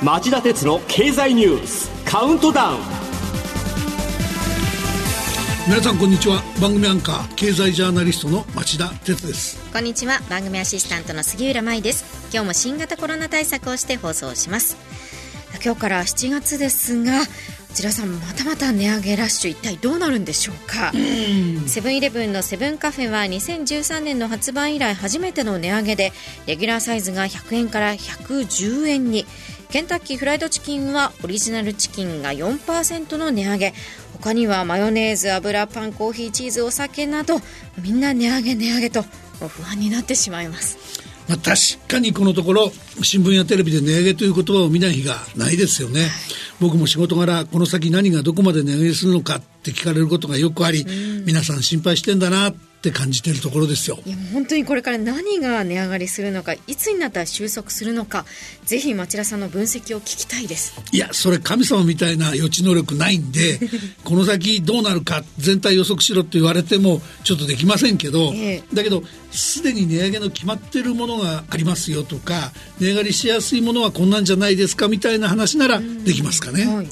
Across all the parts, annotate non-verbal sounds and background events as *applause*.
町田鉄の経済ニュースカウントダウン。皆さんこんにちは。番組アンカー経済ジャーナリストの町田鉄です。こんにちは。番組アシスタントの杉浦舞です。今日も新型コロナ対策をして放送します。今日から7月ですがこちらさんまたまた値上げラッシュ一体どうなるんでしょうか？セブンイレブンのセブンカフェは2013年の発売以来初めての値上げでレギュラーサイズが100円から110円に。ケンタッキーフライドチキンはオリジナルチキンが4%の値上げ。他にはマヨネーズ油パンコーヒーチーズお酒などみんな値上げ値上げと不安になってしまいますまあ、確かにこのところ新聞やテレビで値上げという言葉を見ない日がないですよね、はい、僕も仕事柄この先何がどこまで値上げするのかって聞かれることがよくあり、皆さん心配してんだなって感じてるところですよ。いや本当にこれから何が値上がりするのかいつになったら収束するのかぜひ町田さんの分析を聞きたいです。いやそれ神様みたいな予知能力ないんで *laughs* この先どうなるか全体予測しろって言われてもちょっとできませんけど、えー、だけどすでに値上げの決まってるものがありますよとか値上がりしやすいものはこんなんじゃないですかみたいな話ならできますかね。はい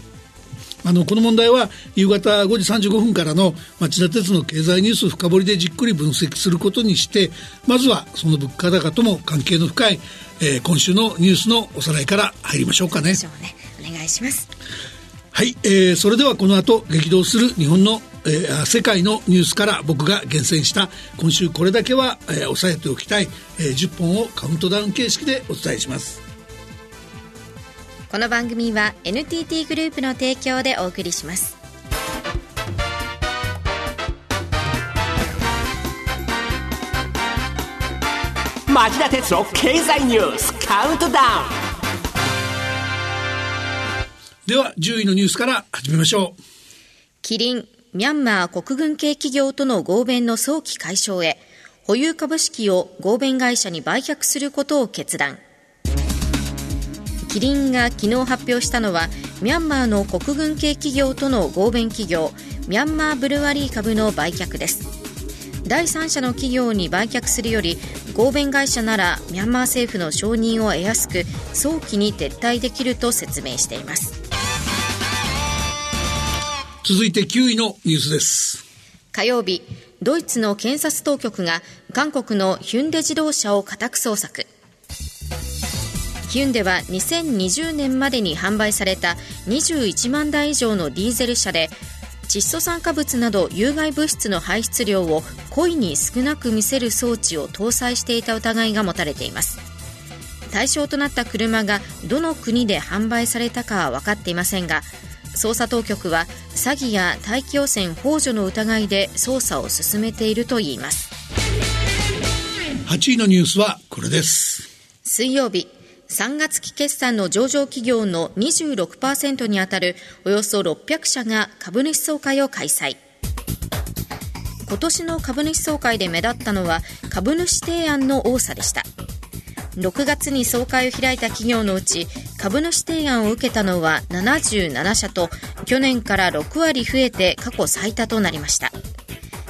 あのこの問題は夕方5時35分からの町田鉄の経済ニュース深掘りでじっくり分析することにしてまずはその物価高とも関係の深い、えー、今週のニュースのおさらいから入りましょうかね。ね。お願いします。はい、えー、それではこの後激動する日本のえー、世界のニュースから僕が厳選した今週これだけは、えー、押さえておきたい、えー、10本をカウントダウン形式でお伝えしますこの番組は NTT グループの提供でお送りします。町田鉄の経済ニュースカウントダウン。では10位のニュースから始めましょう。キリンミャンマー国軍系企業との合弁の早期解消へ保有株式を合弁会社に売却することを決断キリンが昨日発表したのはミャンマーの国軍系企業との合弁企業ミャンマーブルワリー株の売却です。第三者の企業に売却するより合弁会社ならミャンマー政府の承認を得やすく早期に撤退できると説明しています。続いて9位のニュースです。火曜日ドイツの検察当局が韓国のヒュンデ自動車を家宅捜索ヒュンデは2020年までに販売された21万台以上のディーゼル車で窒素酸化物など有害物質の排出量を故意に少なく見せる装置を搭載していた疑いが持たれています。対象となった車がどの国で販売されたかは分かっていませんが捜査当局は詐欺や大気汚染幇助の疑いで捜査を進めているといいます。8位のニュースはこれです。水曜日3月期決算の上場企業の26%にあたるおよそ600社が株主総会を開催。今年の株主総会で目立ったのは株主提案の多さでした。6月に総会を開いた企業のうち株主提案を受けたのは77社と去年から6割増えて過去最多となりました。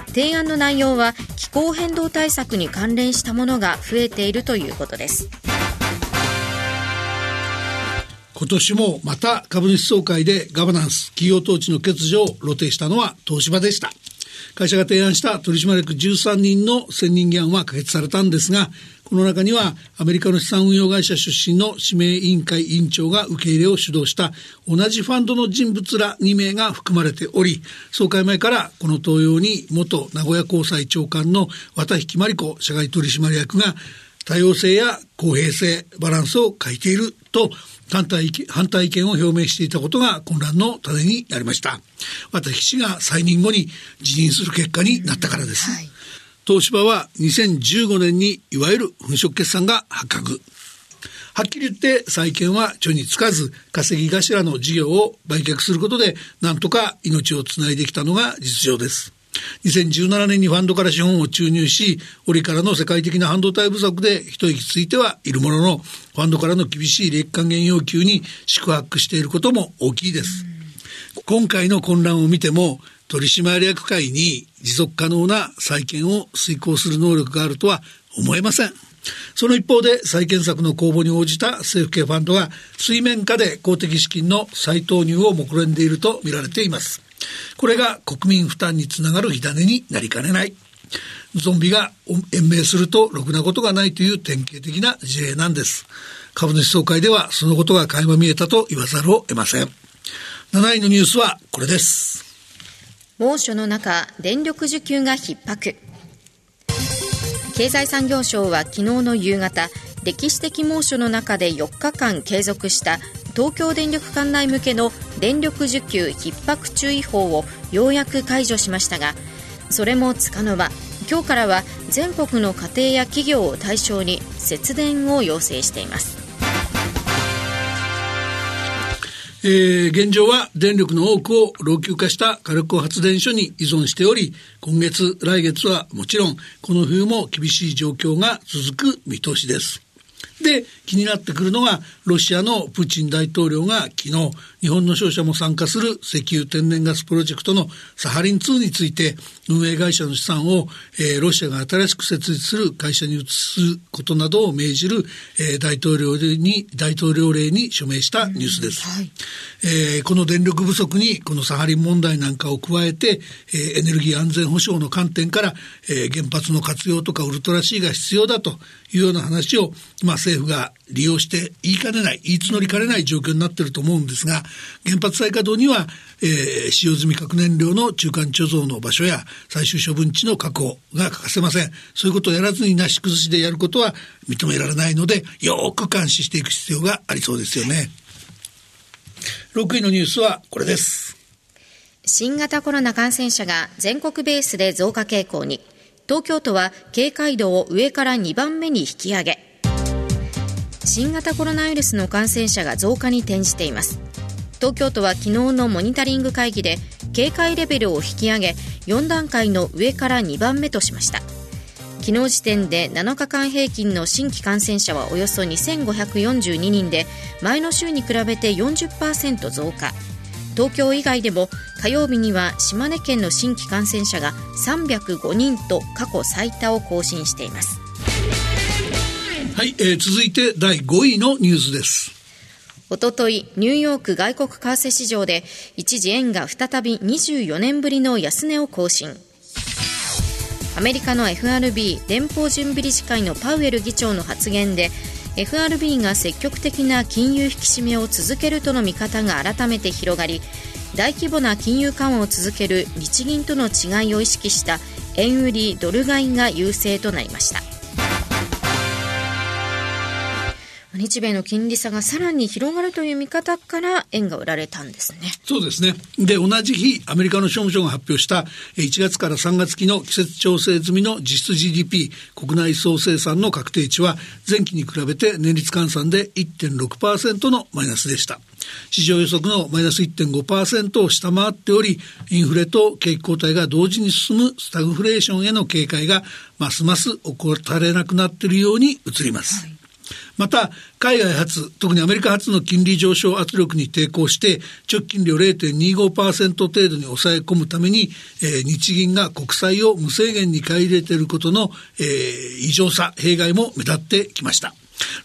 提案の内容は気候変動対策に関連したものが増えているということです。今年もまた株主総会でガバナンス、企業統治の欠如を露呈したのは東芝でした。会社が提案した取締役13人の選任議案は可決されたんですが、この中にはアメリカの資産運用会社出身の指名委員会委員長が受け入れを主導した同じファンドの人物ら2名が含まれており、総会前からこの登用に元名古屋高裁長官の綿引真理子社外取締役が多様性や公平性、バランスを欠いていると反対反対意見を表明していたことが混乱の種になりました。私が再任後に辞任する結果になったからです。はい、東芝は2015年にいわゆる粉飾決算が発覚。はっきり言って債券は著につかず稼ぎ頭の事業を売却することでなんとか命をつないできたのが実情です。2017年にファンドから資本を注入し、折からの世界的な半導体不足で一息ついてはいるものの、ファンドからの厳しい利益還元要求に宿泊していることも大きいです。今回の混乱を見ても、取締役会に持続可能な再建を遂行する能力があるとは思えません。その一方で再建策の公募に応じた政府系ファンドが水面下で公的資金の再投入を目論んでいると見られています。これが国民負担につながる火種になりかねない。ゾンビが延命するとろくなことがないという典型的な事例なんです。株主総会ではそのことが垣間見えたと言わざるを得ません。7位のニュースはこれです。猛暑の中、電力需給が逼迫。経済産業省は昨日の夕方、歴史的猛暑の中で4日間継続した東京電力管内向けの電力需給逼迫注意報をようやく解除しましたがそれもつかの間今日からは全国の家庭や企業を対象に節電を要請しています。えー、現状は電力の多くを老朽化した火力発電所に依存しており、今月、来月はもちろん、この冬も厳しい状況が続く見通しです。で、気になってくるのが、ロシアのプーチン大統領が昨日、日本の商社も参加する石油天然ガスプロジェクトのサハリン2について、運営会社の資産を、えー、ロシアが新しく設立する会社に移すことなどを命じる、えー、大統領に、大統領令に署名したニュースです。はい、えー、この電力不足に、このサハリン問題なんかを加えて、えー、エネルギー安全保障の観点から、えー、原発の活用とかウルトラ C が必要だというような話を、まあ、政府が利用して言いかねない、言い募りかねない状況になっていると思うんですが、原発再稼働には、えー、使用済み核燃料の中間貯蔵の場所や最終処分地の確保が欠かせません。そういうことをやらずになし崩しでやることは認められないので、よく監視していく必要がありそうですよね。6位のニュースはこれです。新型コロナ感染者が全国ベースで増加傾向に。東京都は警戒度を上から2番目に引き上げ新型コロナウイルスの感染者が増加に転じています。東京都は昨日のモニタリング会議で警戒レベルを引き上げ4段階の上から2番目としました。昨日時点で7日間平均の新規感染者はおよそ2542人で前の週に比べて40%増加。東京以外でも火曜日には島根県の新規感染者が305人と過去最多を更新しています。はい、えー、続いて第5位のニュースです。おととい、ニューヨーク外国為替市場で一時円が再び24年ぶりの安値を更新。アメリカの FRB 連邦準備理事会のパウエル議長の発言で FRB が積極的な金融引き締めを続けるとの見方が改めて広がり大規模な金融緩和を続ける日銀との違いを意識した円売りドル買いが優勢となりました。日米の金利差がさらに広がるという見方から円が売られたんですね。そうですね。で、同じ日、アメリカの商務省が発表した1月から3月期の季節調整済みの実質 GDP 国内総生産の確定値は前期に比べて年率換算で1.6%のマイナスでした。市場予測のマイナス1.5%を下回っており、インフレと景気後退が同時に進むスタグフレーションへの警戒がますます怠れなくなっているように映ります。はいまた、海外発、特にアメリカ発の金利上昇圧力に抵抗して、直近利を0.25%程度に抑え込むために、えー、日銀が国債を無制限に買い入れていることの、えー、異常さ、弊害も目立ってきました。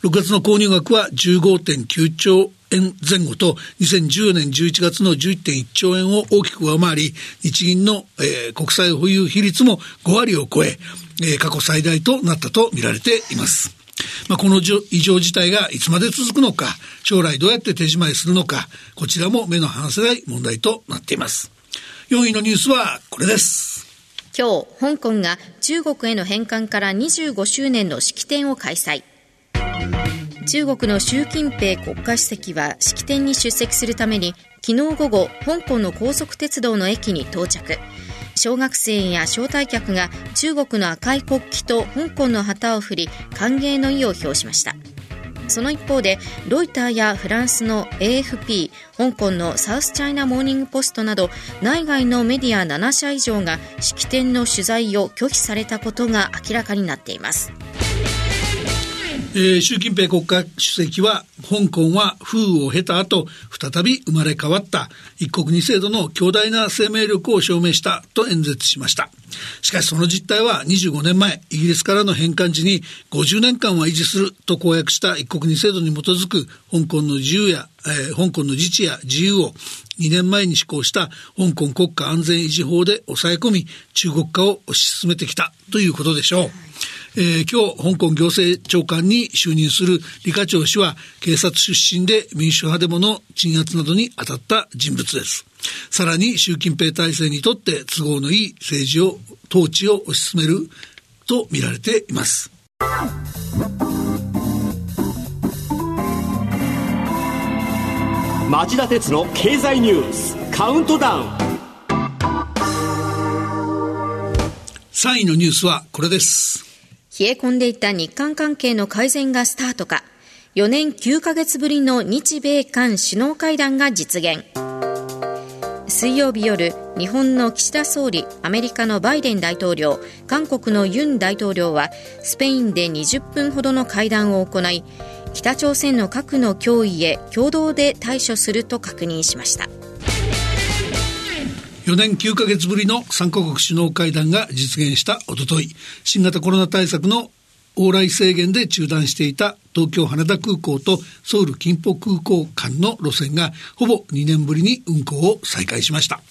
6月の購入額は15.9兆円前後と2014年11月の11.1兆円を大きく上回り日銀の、えー、国債保有比率も5割を超ええー、過去最大となったと見られています。まあ、この異常事態がいつまで続くのか、将来どうやって手締まいするのか、こちらも目の離せない問題となっています。4位のニュースはこれです。今日、香港が中国への返還から25周年の式典を開催。中国の習近平国家主席は式典に出席するために昨日午後香港の高速鉄道の駅に到着小学生や招待客が中国の赤い国旗と香港の旗を振り歓迎の意を表しました。その一方でロイターやフランスの AFP 香港のサウスチャイナモーニングポストなど内外のメディア7社以上が式典の取材を拒否されたことが明らかになっています。えー、習近平国家主席は香港は風雨を経た後再び生まれ変わった一国二制度の強大な生命力を証明したと演説しましたしかしその実態は25年前、イギリスからの返還時に50年間は維持すると公約した一国二制度に基づく香港の自由や、えー、香港の自治や自由を2年前に施行した香港国家安全維持法で抑え込み中国化を推し進めてきたということでしょう。えー、今日、香港行政長官に就任する李家超氏は、警察出身で民主派デモの鎮圧などに当たった人物です。さらに、習近平体制にとって都合のいい政治を、統治を推し進めると見られています。町田鉄の経済ニュースカウントダウン3位のニュースはこれです冷え込んでいた日韓関係の改善がスタートか、4年9ヶ月ぶりの日米韓首脳会談が実現。水曜日夜、日本の岸田総理、アメリカのバイデン大統領、韓国のユン大統領は、スペインで20分ほどの会談を行い、北朝鮮の核の脅威へ共同で対処すると確認しました。4年9ヶ月ぶりの3カ国首脳会談が実現したおととい、新型コロナ対策の往来制限で中断していた東京羽田空港とソウル金浦空港間の路線がほぼ2年ぶりに運航を再開しました。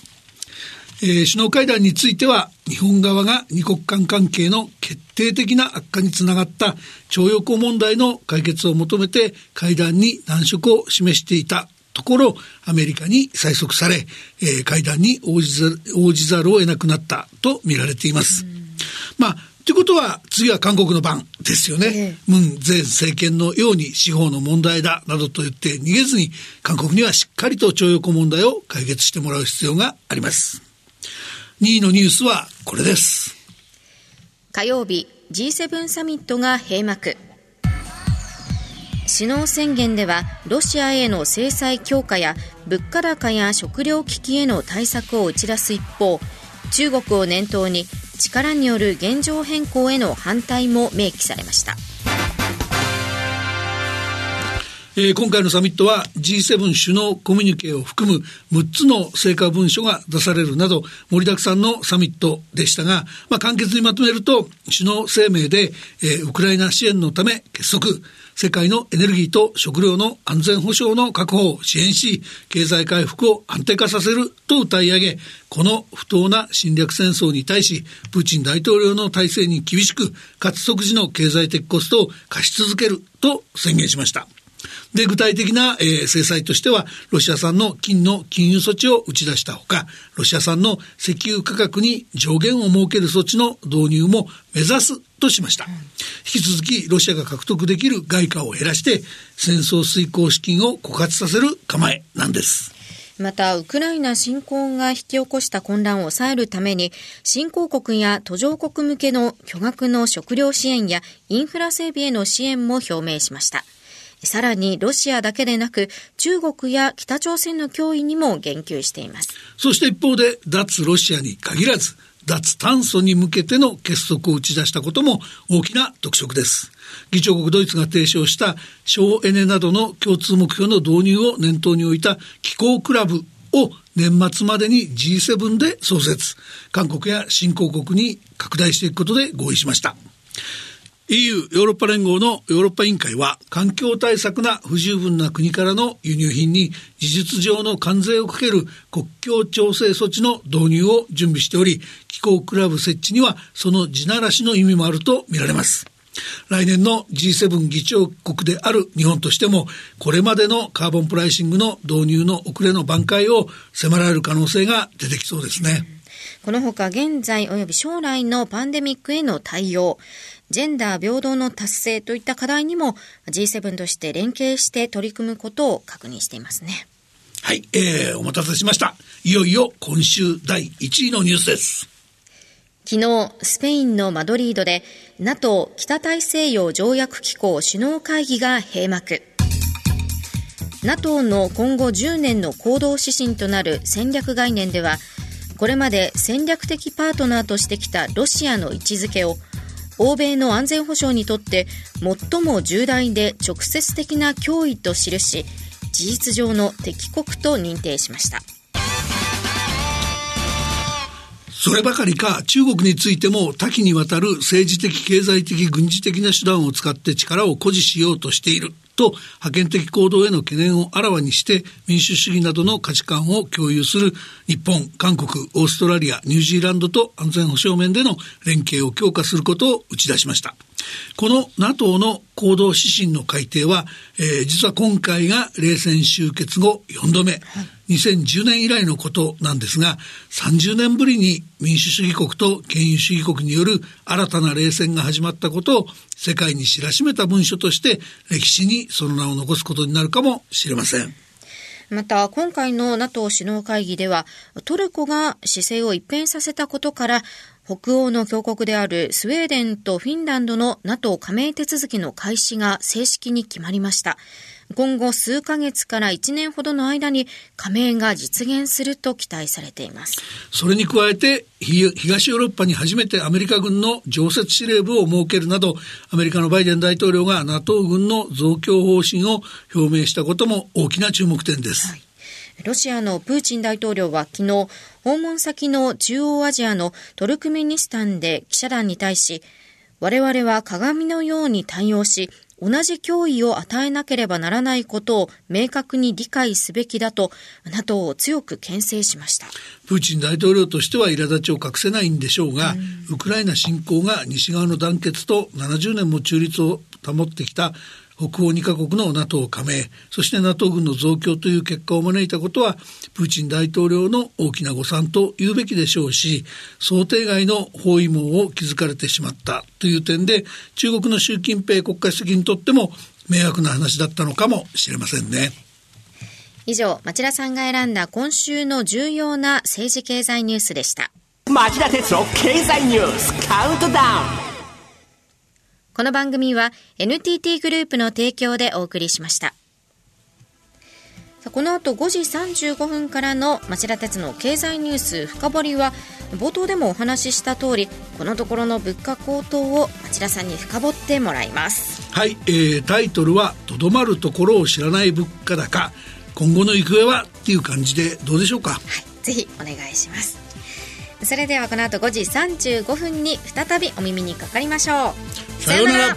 えー、首脳会談については日本側が二国間関係の決定的な悪化につながった徴用工問題の解決を求めて会談に難色を示していたところ、アメリカに催促され、えー、会談に応じざ応じざるを得なくなったと見られています。まあ、ということは、次は韓国の番ですよね。ムン前政権のように司法の問題だ、などと言って逃げずに、韓国にはしっかりと徴用工問題を解決してもらう必要があります。2位のニュースはこれです。火曜日、G7 サミットが閉幕。首脳宣言ではロシアへの制裁強化や物価高や食糧危機への対策を打ち出す一方中国を念頭に力による現状変更への反対も明記されました。えー、今回のサミットは G7 首脳コミュニケを含む6つの成果文書が出されるなど盛りだくさんのサミットでしたが、まあ、簡潔にまとめると首脳声明で、えー、ウクライナ支援のため結束世界のエネルギーと食料の安全保障の確保を支援し経済回復を安定化させると歌い上げこの不当な侵略戦争に対しプーチン大統領の体制に厳しくかつ即時の経済的コストを貸し続けると宣言しました。で、具体的な、えー、制裁としては、ロシア産の金の金融措置を打ち出したほか、ロシア産の石油価格に上限を設ける措置の導入も目指すとしました。引き続き、ロシアが獲得できる外貨を減らして、戦争遂行資金を枯渇させる構えなんです。また、ウクライナ侵攻が引き起こした混乱を抑えるために、新興国や途上国向けの巨額の食料支援やインフラ整備への支援も表明しました。さらにロシアだけでなく中国や北朝鮮の脅威にも言及しています。そして一方で脱ロシアに限らず脱炭素に向けての結束を打ち出したことも大きな特色です。議長国ドイツが提唱した省エネなどの共通目標の導入を念頭に置いた気候クラブを年末までに G7 で創設。韓国や新興国に拡大していくことで合意しました。EU ヨーロッパ連合のヨーロッパ委員会は環境対策な不十分な国からの輸入品に事実上の関税をかける国境調整措置の導入を準備しており気候クラブ設置にはその地ならしの意味もあると見られます来年の G7 議長国である日本としてもこれまでのカーボンプライシングの導入の遅れの挽回を迫られる可能性が出てきそうですね。このほか現在及び将来のパンデミックへの対応、ジェンダー平等の達成といった課題にも G7 として連携して取り組むことを確認していますね。はい、えー、お待たせしました。いよいよ今週第1位のニュースです。昨日、スペインのマドリードで NATO 北大西洋条約機構首脳会議が閉幕。NATO の今後10年の行動指針となる戦略概念では、これまで戦略的パートナーとしてきたロシアの位置づけを欧米の安全保障にとって最も重大で直接的な脅威と記し事実上の敵国と認定しました。そればかりか中国についても多岐にわたる政治的経済的軍事的な手段を使って力を誇示しようとしている。と覇権的行動への懸念をあらわにして民主主義などの価値観を共有する日本、韓国、オーストラリア、ニュージーランドと安全保障面での連携を強化することを打ち出しました。この NATO の行動指針の改定は、えー、実は今回が冷戦終結後4度目、はい、2010年以来のことなんですが、30年ぶりに民主主義国と権威主義国による新たな冷戦が始まったことを世界に知らしめた文書として歴史にその名を残すことになるかもしれません。また、今回の NATO 首脳会議では、トルコが姿勢を一変させたことから、北欧の強国であるスウェーデンとフィンランドの NATO 加盟手続きの開始が正式に決まりました。今後数ヶ月から1年ほどの間に加盟が実現すると期待されています。それに加えて、東ヨーロッパに初めてアメリカ軍の常設司令部を設けるなど、アメリカのバイデン大統領が NATO 軍の増強方針を表明したことも大きな注目点です。はいロシアのプーチン大統領は昨日、訪問先の中央アジアのトルクメニスタンで記者団に対し、我々は鏡のように対応し、同じ脅威を与えなければならないことを明確に理解すべきだと NATO を強く牽制しました。プーチン大統領としては苛立ちを隠せないんでしょうが、うん、ウクライナ侵攻が西側の団結と70年も中立を保ってきた北欧2カ国の NATO 加盟、そして NATO 軍の増強という結果を招いたことは、プーチン大統領の大きな誤算と言うべきでしょうし、想定外の包囲網を築かれてしまったという点で、中国の習近平国家主席にとっても迷惑な話だったのかもしれませんね。以上、町田さんが選んだ今週の重要な政治経済ニュースでした。町田哲郎経済ニュースカウントダウンこの番組は NTT グループの提供でお送りしました。この後5時35分からの町田鉄の経済ニュース深掘りは冒頭でもお話しした通りこのところの物価高騰を町田さんに深掘ってもらいますはい、えー、タイトルは「とどまるところを知らない物価高今後の行方は?」っていう感じでどうでしょうか？はいぜひお願いしますそれではこの後5時35分に再びお耳にかかりましょうさようなら